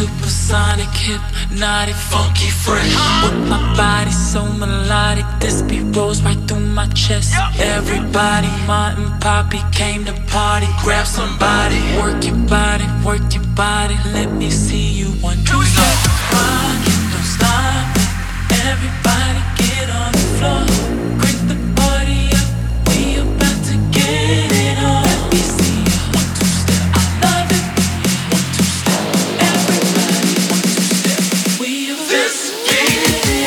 supersonic, hypnotic, funky, fresh. With my body so melodic, this beat rolls right through my chest. Everybody, Martin, Poppy came to party. Grab somebody, work your body, work your body. Let me see you one, two, step. To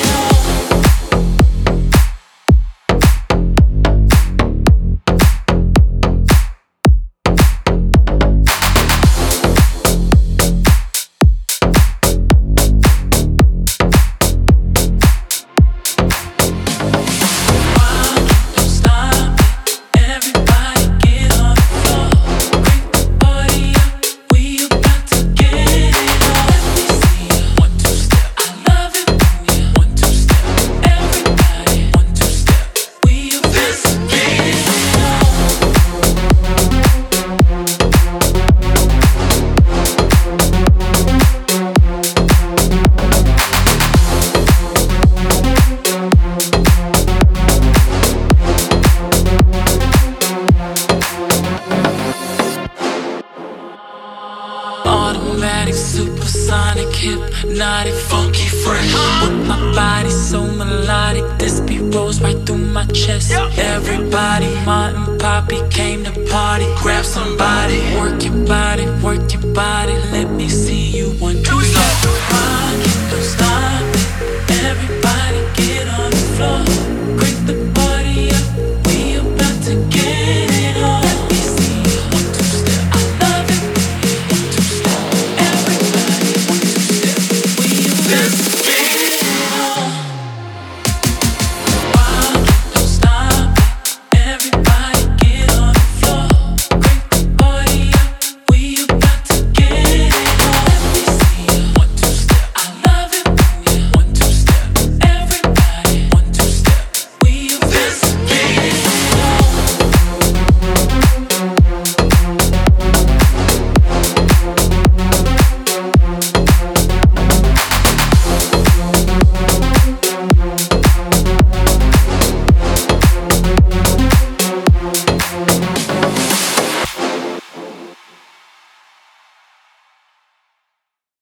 Automatic, supersonic, hypnotic, funky, fresh. With my body so melodic, this beat rolls right through my chest. Everybody, Martin, Poppy came to party. Grab somebody, work your body, work your body.